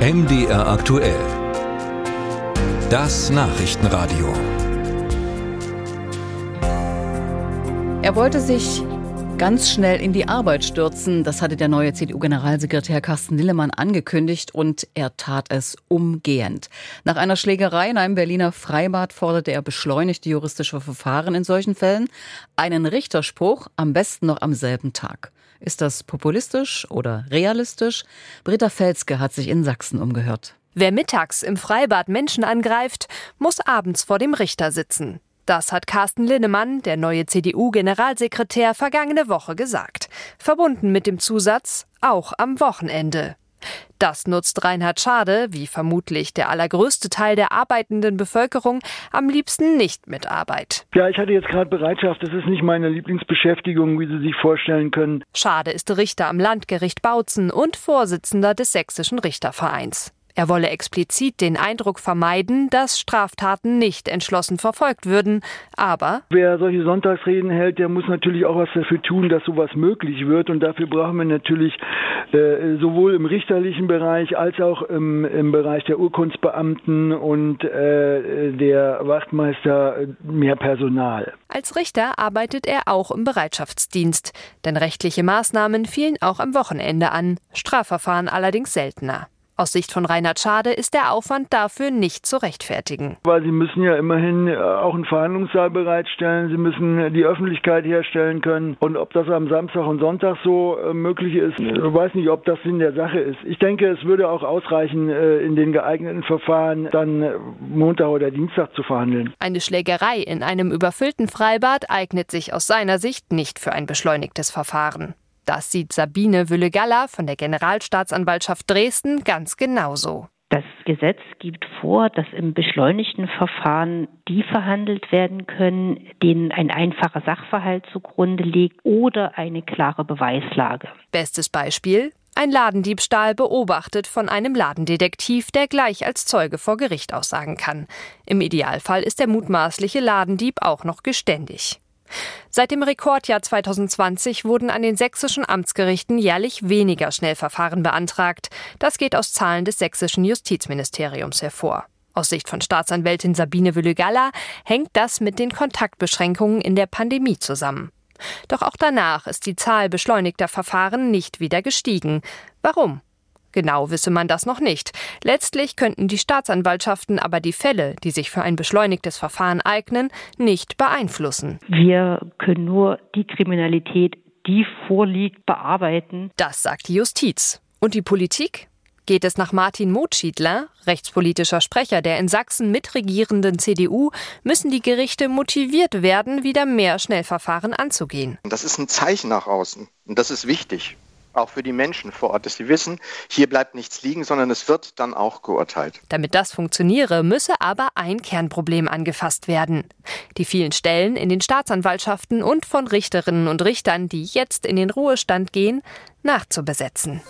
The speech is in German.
MDR aktuell. Das Nachrichtenradio. Er wollte sich ganz schnell in die Arbeit stürzen. Das hatte der neue CDU-Generalsekretär Carsten Lillemann angekündigt und er tat es umgehend. Nach einer Schlägerei in einem Berliner Freibad forderte er beschleunigte juristische Verfahren in solchen Fällen, einen Richterspruch am besten noch am selben Tag. Ist das populistisch oder realistisch? Britta Felske hat sich in Sachsen umgehört. Wer mittags im Freibad Menschen angreift, muss abends vor dem Richter sitzen. Das hat Carsten Linnemann, der neue CDU-Generalsekretär, vergangene Woche gesagt. Verbunden mit dem Zusatz auch am Wochenende. Das nutzt Reinhard Schade, wie vermutlich der allergrößte Teil der arbeitenden Bevölkerung, am liebsten nicht mit Arbeit. Ja, ich hatte jetzt gerade Bereitschaft. Das ist nicht meine Lieblingsbeschäftigung, wie Sie sich vorstellen können. Schade ist Richter am Landgericht Bautzen und Vorsitzender des Sächsischen Richtervereins. Er wolle explizit den Eindruck vermeiden, dass Straftaten nicht entschlossen verfolgt würden, aber wer solche Sonntagsreden hält, der muss natürlich auch was dafür tun, dass sowas möglich wird und dafür brauchen wir natürlich äh, sowohl im richterlichen Bereich als auch im, im Bereich der Urkundsbeamten und äh, der Wachtmeister mehr Personal. Als Richter arbeitet er auch im Bereitschaftsdienst, denn rechtliche Maßnahmen fielen auch am Wochenende an, Strafverfahren allerdings seltener. Aus Sicht von Reinhard Schade ist der Aufwand dafür nicht zu rechtfertigen. Weil Sie müssen ja immerhin äh, auch einen Verhandlungssaal bereitstellen, Sie müssen die Öffentlichkeit herstellen können. Und ob das am Samstag und Sonntag so äh, möglich ist, ich weiß nicht, ob das Sinn der Sache ist. Ich denke, es würde auch ausreichen, äh, in den geeigneten Verfahren dann Montag oder Dienstag zu verhandeln. Eine Schlägerei in einem überfüllten Freibad eignet sich aus seiner Sicht nicht für ein beschleunigtes Verfahren. Das sieht Sabine Wülle-Galler von der Generalstaatsanwaltschaft Dresden ganz genauso. Das Gesetz gibt vor, dass im beschleunigten Verfahren die verhandelt werden können, denen ein einfacher Sachverhalt zugrunde liegt oder eine klare Beweislage. Bestes Beispiel ein Ladendiebstahl beobachtet von einem Ladendetektiv, der gleich als Zeuge vor Gericht aussagen kann. Im Idealfall ist der mutmaßliche Ladendieb auch noch geständig. Seit dem Rekordjahr 2020 wurden an den sächsischen Amtsgerichten jährlich weniger Schnellverfahren beantragt. Das geht aus Zahlen des sächsischen Justizministeriums hervor. Aus Sicht von Staatsanwältin Sabine Wülle-Galla hängt das mit den Kontaktbeschränkungen in der Pandemie zusammen. Doch auch danach ist die Zahl beschleunigter Verfahren nicht wieder gestiegen. Warum? Genau wisse man das noch nicht. Letztlich könnten die Staatsanwaltschaften aber die Fälle, die sich für ein beschleunigtes Verfahren eignen, nicht beeinflussen. Wir können nur die Kriminalität, die vorliegt, bearbeiten. Das sagt die Justiz. Und die Politik? Geht es nach Martin Motschiedler, rechtspolitischer Sprecher der in Sachsen mitregierenden CDU, müssen die Gerichte motiviert werden, wieder mehr Schnellverfahren anzugehen. Das ist ein Zeichen nach außen. Und das ist wichtig auch für die Menschen vor Ort, dass sie wissen, hier bleibt nichts liegen, sondern es wird dann auch geurteilt. Damit das funktioniere, müsse aber ein Kernproblem angefasst werden. Die vielen Stellen in den Staatsanwaltschaften und von Richterinnen und Richtern, die jetzt in den Ruhestand gehen, nachzubesetzen.